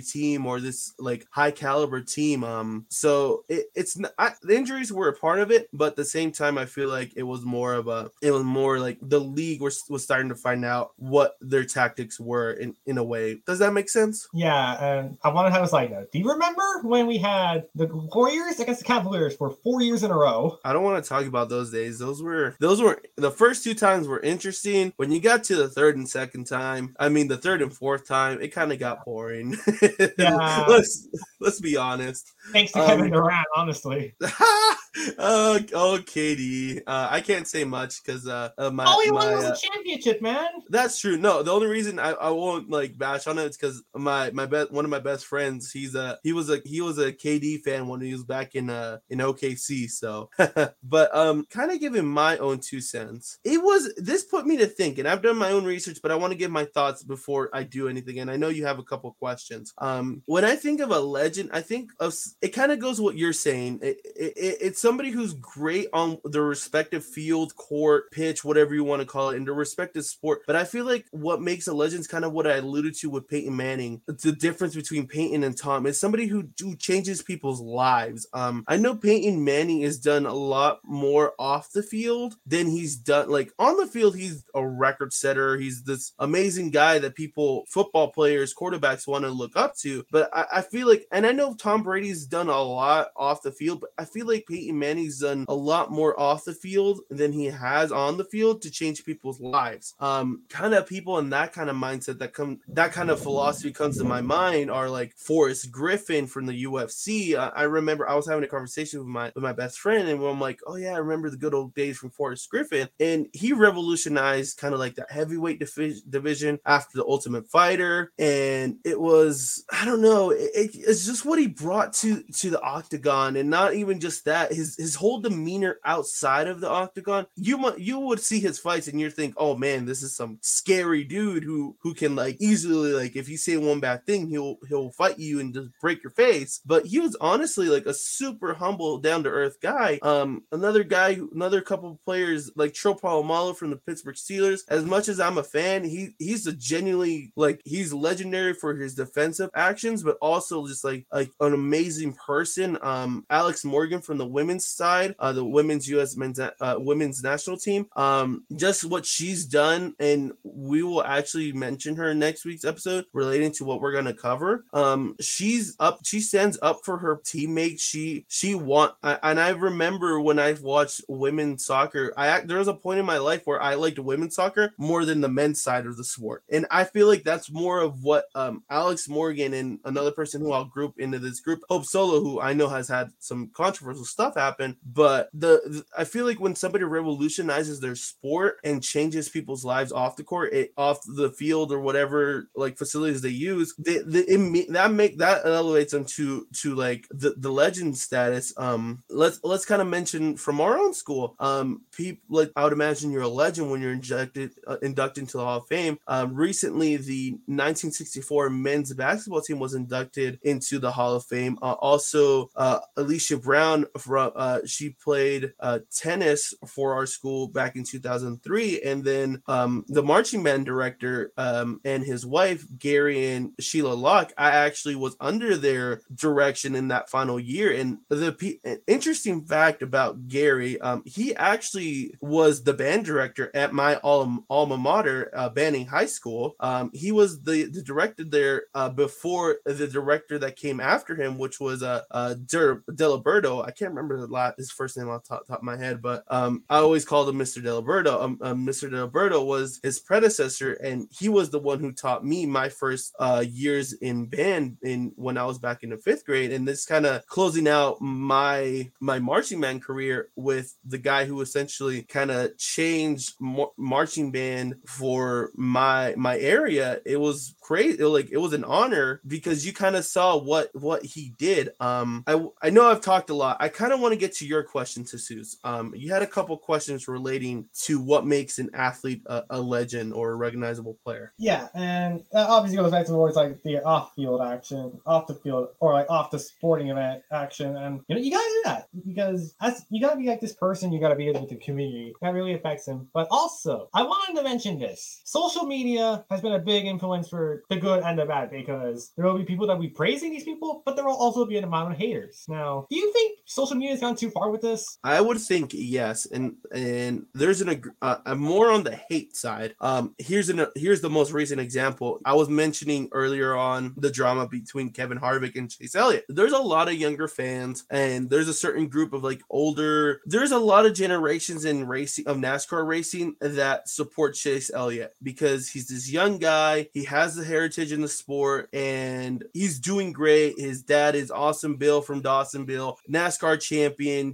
team or this like high caliber team. Um, so it, it's not I, the injuries were a part of it, but at the same time, I feel like it was more of a it was more like the league was was starting to find out what their tactics were in in a way. Does that make sense? Yeah, and I want to have a side note. Do you remember when we had the Warriors against the Cavaliers for four years in a row? I don't want to talk about those days. Those were those were the first two times were interesting. When you got to the third and second time, I mean the third and fourth time, it kind of got boring. Yeah. let's let's be honest. Thanks to um, Kevin Durant, honestly. oh, oh, KD. Uh, I can't say much because uh, uh, my. All he my, won was uh, a championship, man. That's true. No, the only reason I, I won't like bash on it is because my my best one of my best friends. He's a he was a he was a KD fan when he was back in uh in OKC. So, but um, kind of giving my own two cents. It was this put me to think, and I've done my own research, but I want to give my thoughts before I do anything. And I know you have a couple questions. Um, when I think of a legend, I think of it. Kind of goes what you're saying. It, it, it, it's somebody who's great on the respective field, court, pitch, whatever you want to call it, in the respective sport. But I feel like what makes a legend is kind of what I alluded to with Peyton Manning. The difference between Peyton and Tom is somebody who, who changes people's lives. Um, I know Peyton Manning has done a lot more off the field than he's done. Like on the field, he's a record setter. He's this amazing guy that people, football players, quarterbacks want to look up to. But I, I feel like, and I know Tom Brady's done a lot off the field, but I feel like Peyton Manning's done a lot more off the field than he has on the field to change people's lives. Um, kind of people in that kind of mindset that come that kind of philosophy comes to my mind are like Forrest Griffin from the UFC. I, remember I was having a conversation with my with my best friend, and I'm like, oh yeah, I remember the good old days from Forrest Griffin, and he revolutionized kind of like that heavyweight divi- division after the Ultimate Fighter, and it was I don't know, it, it's just what he brought to to the octagon, and not even just that, his his whole demeanor outside of the octagon. You you would see his fights and you think, oh man, this is some scary dude who who can like easily like if you say one bad thing, he'll he'll fight you and just break your face. But he was honestly like a super humble, down to earth guy. Um, another guy, another couple players like Troy Polamalu from the Pittsburgh Steelers. As much as I'm a fan, he he's a genuinely like he's legendary for his defensive actions, but also just like like an amazing person. Um, Alex Morgan from the women's side, uh, the women's U.S. men's uh, women's national team. Um, just what she's done, and we will actually mention her next week's episode relating to what we're gonna cover. Um, she's up. She stands up for her teammates. She she want, I, and I remember when I watched women's soccer. I there was a point in my life where I liked women's soccer more than the men's side of the sport, and I feel like that's more of what um Alex Morgan and another person who I'll group into this group, Hope Solo, who I know has had some controversial stuff happen, but the, the, I feel like when somebody revolutionizes their sport and changes people's lives off the court, it, off the field or whatever like facilities they use, they, they, it, that make that elevates them to to like the, the legend status. Um, let's let's kind of mention from our own school. Um, people like I would imagine you're a legend when you're injected uh, inducted into the Hall of Fame. Um, recently, the 1964 men's basketball team was inducted into the Hall of Fame. Uh, also, uh, Alicia Brown from uh, she played uh, tennis for our school back in 2003, and then um, the marching band director um, and his wife Gary and Sheila Locke. I actually was under their direction in that final year, and the p- interesting fact about Gary, um, he actually was the band director at my alma, alma mater, uh, Banning High School. Um, he was the, the director there uh, before the director that came after him, which was uh, uh Diliberto. I can't remember the last, his first name off top, top of my head, but um, I always called him Mr. Diliberto. Um, um, Mr. Alberto was his predecessor, and he was the one who taught me my first uh, years in band in when I was back in the fifth grade. And this kind of closing out my my marching band career with the guy who essentially kind of changed mar- marching band for my my area. It was crazy. It, like it was an honor because you kind of saw what what he did. Um, I I know I've talked a lot. I kind of want to get to your question, Jesus. Um, you had a couple questions relating to what makes an athlete a, a legend or a recognizable player. Yeah, and that obviously goes back to towards like the off-field action, off the field, or like off the sporting event action, and you know you gotta do that because as you gotta be like this person, you gotta be with the community. That really affects him. But also, I wanted to mention this: social media has been a big influence for the good and the bad because there will be people that will be praising these people, but there will also be an amount of haters. Now, do you think social media has gone too far with this? I would think yes, and and there's an uh, I'm more on the hate side. Um, here's an here's the most recent example. I was mentioning earlier on the drama between Kevin Harvick and Chase Elliott. There's a lot of younger fans, and there's a certain group of like older. There's a lot of generations in racing of NASCAR racing that support Chase Elliott because he's this young guy. He has the heritage in the sport, and he's doing great. His dad is awesome. Bill from Dawsonville, NASCAR champion.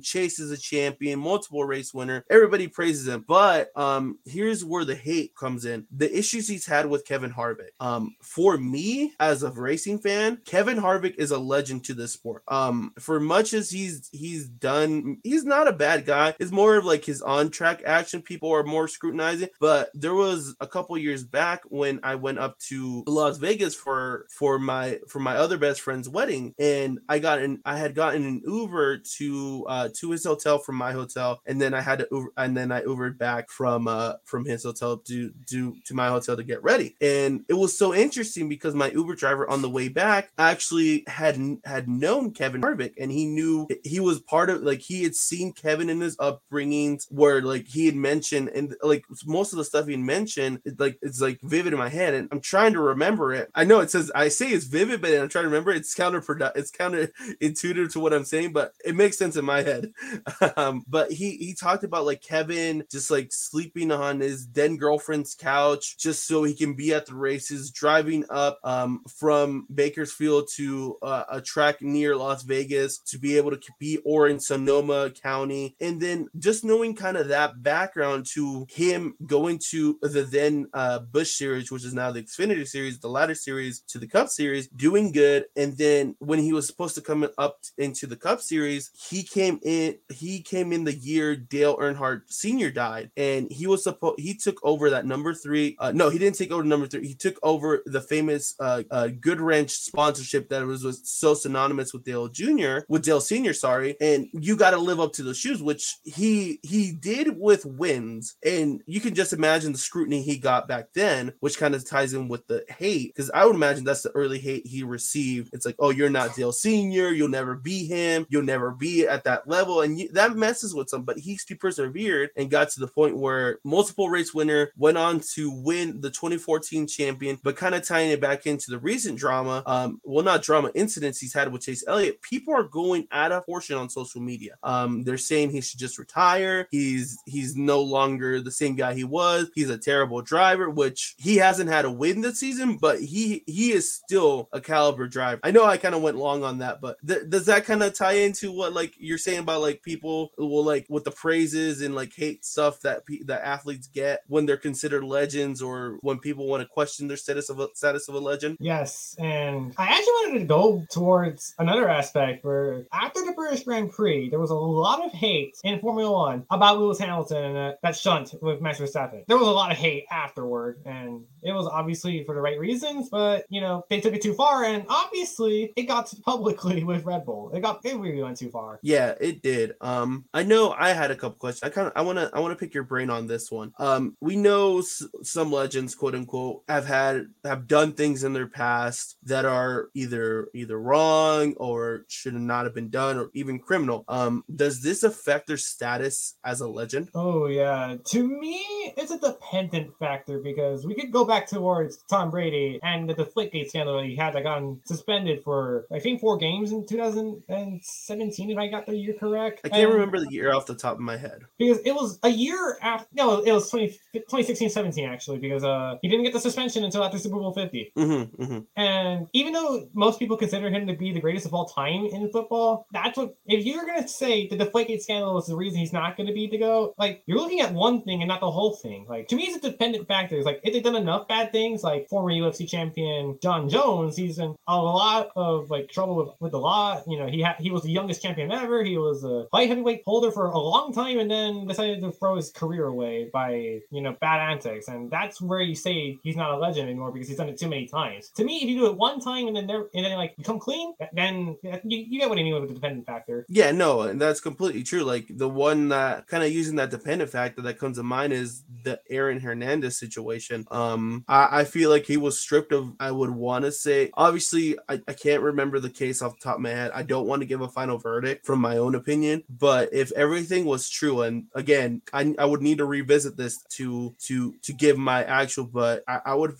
Chase is a champion, multiple race winner. Everybody praises him, but um, here's where the hate comes in. The issues he's had with Kevin Harvick. Um, for me as a racing fan, Kevin Harvick is a legend to this sport. Um, for much as he's he's done, he's not a bad guy. It's more of like his on track action. People are more scrutinizing. But there was a couple years back when I went up to Las Vegas for for my for my other best friend's wedding, and I got an I had gotten an Uber to uh to his hotel from my hotel, and then I had to Uber, and then I Ubered back from uh from his hotel to to to my hotel to get ready, and it was so interesting because my Uber driver on the way back actually had had known Kevin Harvick, and he knew he was part of like he had seen Kevin in his upbringings where like he had mentioned and like most of the stuff he mentioned, it, like it's like vivid in my head, and I'm trying to remember it. I know it says I say it's vivid, but I'm trying to remember it's counterproductive. It's counterintuitive to what I'm saying, but it makes sense in my head. um, but he he talked about like Kevin just like sleeping on his then girlfriend's couch just so he can be at the races, driving up um, from Bakersfield to uh, a track near Las Vegas to be able to compete, or in Sonoma County, and then just knowing kind of that background to him going to the then uh, Busch Series, which is now the Xfinity Series, the latter Series to the Cup Series, doing good, and then when he was supposed to come up into the Cup Series, he came in. He came in the year Dale Earnhardt Sr. died, and he was supposed he took over that number three. Uh, no, he didn't take over number three. He took over the famous uh, uh, Goodwrench sponsorship that was, was so synonymous with Dale Jr. with Dale Sr. Sorry, and you got to live up to those shoes, which he he did with wins, and you can just imagine the scrutiny he got back then, which kind of ties in with the hate because I would imagine that's the early hate he received. It's like, oh, you're not Dale Sr. You'll never be him. You'll never be at that level, and you, that messes with some. But he's he persevered and got to the point where multiple race winner went on to win the 2014 champion, but kind of tying it back into the recent drama, um, well, not drama incidents he's had with Chase Elliott. People are going out of portion on social media. Um, they're saying he should just retire. He's he's no longer the same guy he was. He's a terrible driver, which he hasn't had a win this season, but he he is still a caliber driver. I know I kind of went long on that, but th- does that kind of tie into what like you're saying about like people will like with the praises and like hate stuff that pe- that athletes get when they're considered legends or when people want to question their status of a status of a legend? Yes, and I actually wanted to go towards another aspect where after the British Grand Prix, there was a lot of hate in Formula One about Lewis Hamilton and uh, that, that shunt with Max Verstappen. There was a lot of hate afterward, and it was obviously for the right reasons, but you know they took it too far, and obviously it got publicly with Red Bull. It got it really went too far. Yeah, it did. Um, I know I had a couple questions. I kind of I want to I want to pick your brain on this one. Um, we know s- some legends, quote unquote, have had have done things in their past that are either either wrong or should not have been done or even criminal. Um, does this affect their status as a legend? Oh yeah, to me it's a dependent factor because we could go back towards Tom Brady and the Deflategate scandal that he had that got suspended for I think four games in 2017 2017, if I got the year correct. I can't remember the year off the top of my head. because it was a year after. No, it was 20, 2016 17 actually, because uh he didn't get the suspension until after Super Bowl 50. Mm-hmm, mm-hmm. And even though most people consider him to be the greatest of all time in football, that's what if you're gonna say the Deflategate scandal is the reason he's not gonna be to go, like you're looking at one thing and not the whole thing. Like to me, it's a dependent factor. It's like if they've done enough bad things, like former UFC champion John Jones, he's in a lot of like trouble with, with the law. You know, he had he was the youngest champion ever. He was a light heavyweight holder for a long time, and then decided to throw his career away by you know bad antics. And that's where you say he's not a legend anymore because he's done it too many times. To me, if you do it one time and then never, and then like you come clean, then you, you get what I mean with the dependent factor. Yeah, no, and that's completely true. Like the one that kind of using that dependent factor that comes to mind is the Aaron Hernandez situation. Um, I, I feel like he was stripped of. I would want to say, obviously, I, I can't remember the case off the top of my head. I don't want to give a final verdict from my own opinion, but if everything was true, and again, I, I would need to revisit this to to to give my actual. But I, I would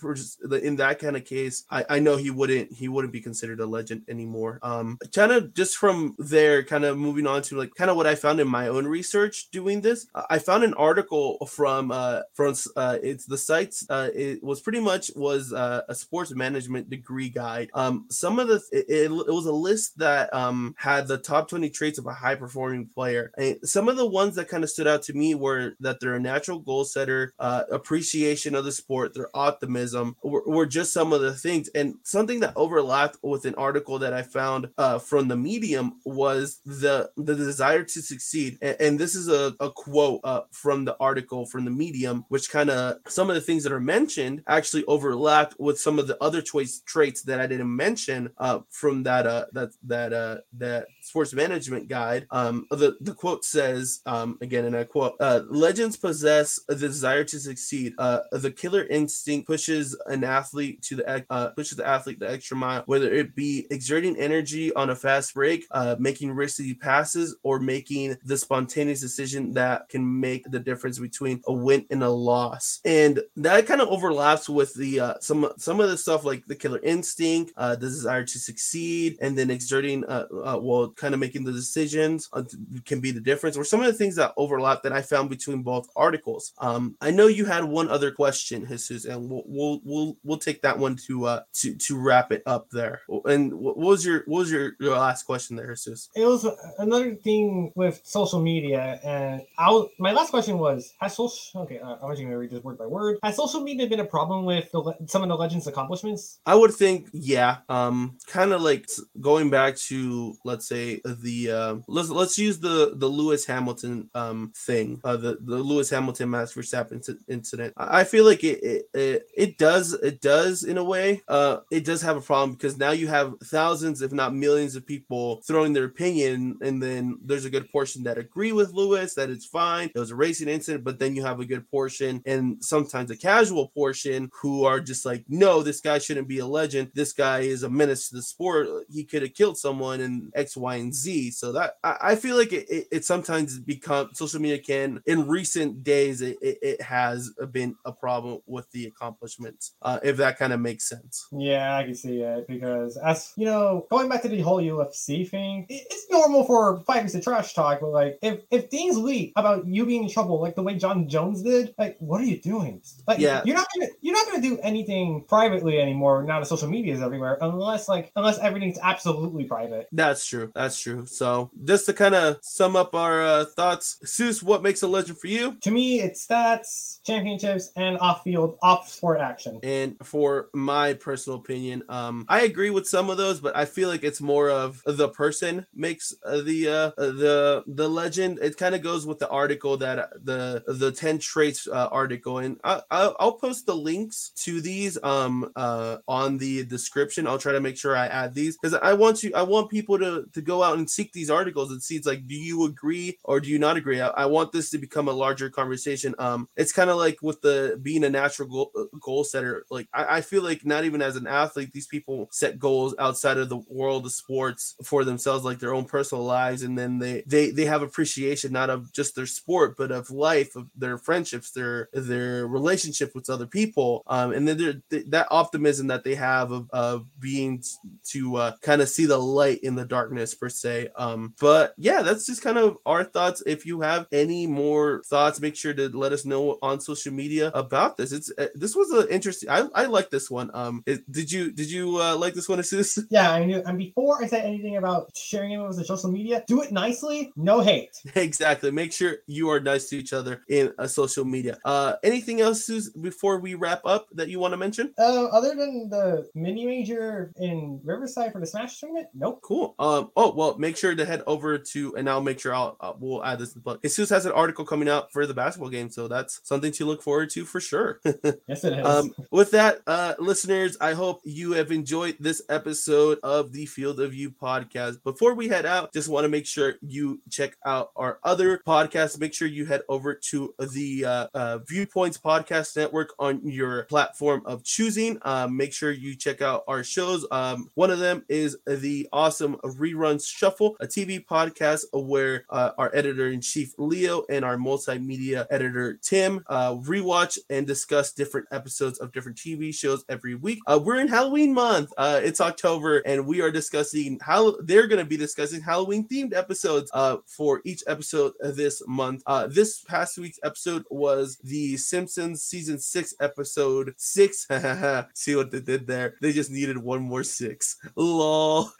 in that kind of case, I, I know he wouldn't he wouldn't be considered a legend anymore. Um, kind of just from there, kind of moving on to like kind of what I found in my own research doing this. I found an article from uh from uh it's the sites uh it was pretty much was uh, a sports management degree guide. Um, some of the it, it, it was a list that um had the top 20 traits of a high performing player. And some of the ones that kind of stood out to me were that they're a natural goal setter, uh, appreciation of the sport, their optimism were, were just some of the things. And something that overlapped with an article that I found uh, from the Medium was the the desire to succeed. And, and this is a, a quote uh, from the article from the Medium, which kind of some of the things that are mentioned actually overlapped with some of the other choice traits that I didn't mention uh, from that uh, that that uh, that sports management guide. Um, the the quote says um, again, and I quote: uh, "Legends possess the desire to succeed. Uh, the killer instinct pushes an athlete to the uh, pushes the athlete the extra mile, whether it be exerting energy on a fast break, uh, making risky passes, or making the spontaneous decision that can make the difference between a win and a loss." And that kind of overlaps with the uh, some some of the stuff like the killer instinct, uh, the desire to succeed, and then exerting, well, kind of making the decisions uh, can be the difference, or some of the things that overlap that I found between both articles. Um, I know you had one other question, Jesus, and we'll we'll we'll, we'll take that one to uh to to wrap it up there. And what was your what was your, your last question there, Jesus? It was another thing with social media, and I was, my last question was: Has social okay? Uh, I'm just gonna read this word by word. Has social media been a problem with the, some of the legends' accomplishments? I would think, yeah. Um, kind of like going back to let's say the uh, let's let's use the the Lewis Hamilton um thing, uh, the the Lewis Hamilton Max Verstappen inci- incident. I I feel like it, it it it does it does in a way. Uh, it does have a problem because now you have thousands, if not millions, of people throwing their opinion, and then there's a good portion that agree with Lewis that it's fine. It was a racing incident, but then you have a good portion and sometimes a casual portion who are just like, no, this guy shouldn't be a legend. This guy is a menace to the sport. He could have killed someone and X, Y, and Z. So that I, I feel like it, it, it sometimes become social media can in recent days it, it, it has been a problem with the accomplishments. Uh, if that kind of makes sense. Yeah, I can see it because as you know, going back to the whole UFC thing, it- it's normal for fighters to trash talk, but like if if things leak about you being in trouble, like the way John Jones did, like what are you doing? Like Yeah. you're not gonna you're not gonna do anything privately anymore now that social media is everywhere, unless like unless everything's absolutely private. That's true. That's true. So just to kind of sum up our uh, thoughts, Seuss, what makes a legend for you? To me, it's stats, championships, and off-field, off-sport action. And for my personal opinion, um, I agree with some of those, but I feel like it's more of the person makes uh, the uh, the the legend. It kind of goes with the article that uh, the the ten traits uh, article, and I, I'll, I'll post the links to these um uh on the description. I'll try to make sure I add these because I want you I want people to to go out and seek these articles and see it's like do you agree or do you not agree? I, I want this to become a larger conversation. Um, it's kind of like with the being a natural goal, uh, goal setter. Like I, I feel like not even as an athlete, these people set goals outside of the world of sports for themselves, like their own personal lives, and then they they they have appreciation not of just their sport, but of life, of their friendships, their their relationship with other people, um, and then they're- th- that optimism that they have of, of being t- to uh, kind of see the light in the darkness per se. Um, but yeah, that's just kind of our thoughts. If you have any more thoughts, make sure to let us know on social media about this. It's uh, this was an interesting. I, I like this one. Um, it, did you did you uh, like this one, Asus? Yeah, I knew. And before I said anything about sharing it with the social media, do it nicely, no hate. exactly. Make sure you are nice to each other in a social media. Uh, anything else Sus, before we wrap up that you want to mention? Uh, other than the mini major in Riverside for the Smash tournament, nope. Cool. Um. Oh well, make sure to head over to, and I'll make sure I'll uh, we'll add this book. Jesus has an article coming out for the basketball game, so that's something to look forward to for sure. yes, it is. Um, with that, uh, listeners, I hope you have enjoyed this episode of the Field of View podcast. Before we head out, just want to make sure you check out our other podcasts. Make sure you head over to the uh, uh, Viewpoints Podcast Network on your platform of choosing. Um, make sure you check out our shows. Um, one of them is the awesome Reruns Shuffle, a TV podcast where uh, our editor in chief Leo and our multimedia editor Tim uh, rewatch and discuss different episodes of different TV shows every week. Uh, we're in Halloween month. Uh, it's October, and we are discussing how they're going to be discussing Halloween themed episodes uh, for each episode this month. Uh, this past week's episode was the Simpsons season six episode six. See what they did there? They just needed one more six. Lol.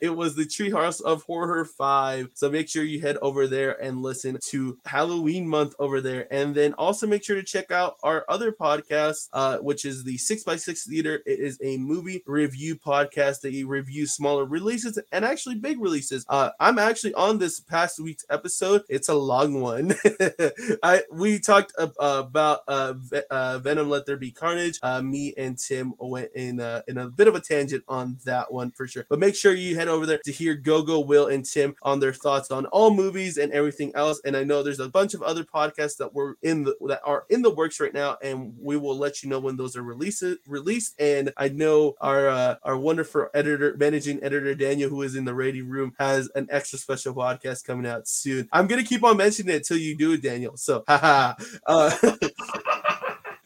It was the Treehouse of Horror five. So make sure you head over there and listen to Halloween month over there, and then also make sure to check out our other podcast, uh, which is the Six by Six Theater. It is a movie review podcast that review smaller releases and actually big releases. Uh, I'm actually on this past week's episode. It's a long one. I we talked uh, about uh, uh, Venom Let There Be Carnage. Uh, me and Tim went in uh, in a bit of a tangent on that one for sure. But make sure you head over there to hear Go Go Will, and Tim on their thoughts on all movies and everything else. And I know there's a bunch of other podcasts that were in the that are in the works right now, and we will let you know when those are released. Released, and I know our uh, our wonderful editor, managing editor Daniel, who is in the rating room, has an extra special podcast coming out soon. I'm gonna keep on mentioning it till you do it, Daniel. So, haha. uh,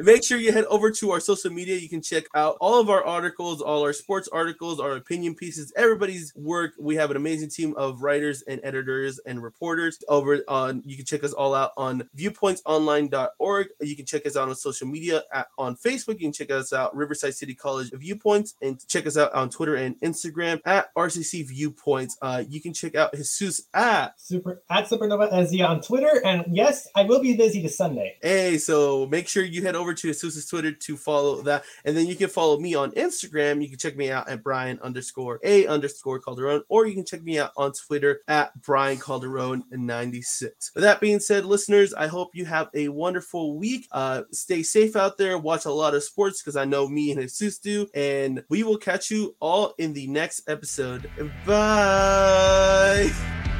Make sure you head over to our social media. You can check out all of our articles, all our sports articles, our opinion pieces, everybody's work. We have an amazing team of writers and editors and reporters over on. You can check us all out on viewpointsonline.org. You can check us out on social media at, on Facebook. You can check us out Riverside City College Viewpoints and check us out on Twitter and Instagram at RCC Viewpoints. Uh, you can check out Jesus at Super at Supernova SZ on Twitter. And yes, I will be busy this Sunday. Hey, so make sure you head over to Jesus's Twitter to follow that. And then you can follow me on Instagram. You can check me out at Brian underscore A underscore Calderon, or you can check me out on Twitter at Brian Calderon 96. With that being said, listeners, I hope you have a wonderful week. Uh, stay safe out there. Watch a lot of sports because I know me and Jesus do. And we will catch you all in the next episode. Bye.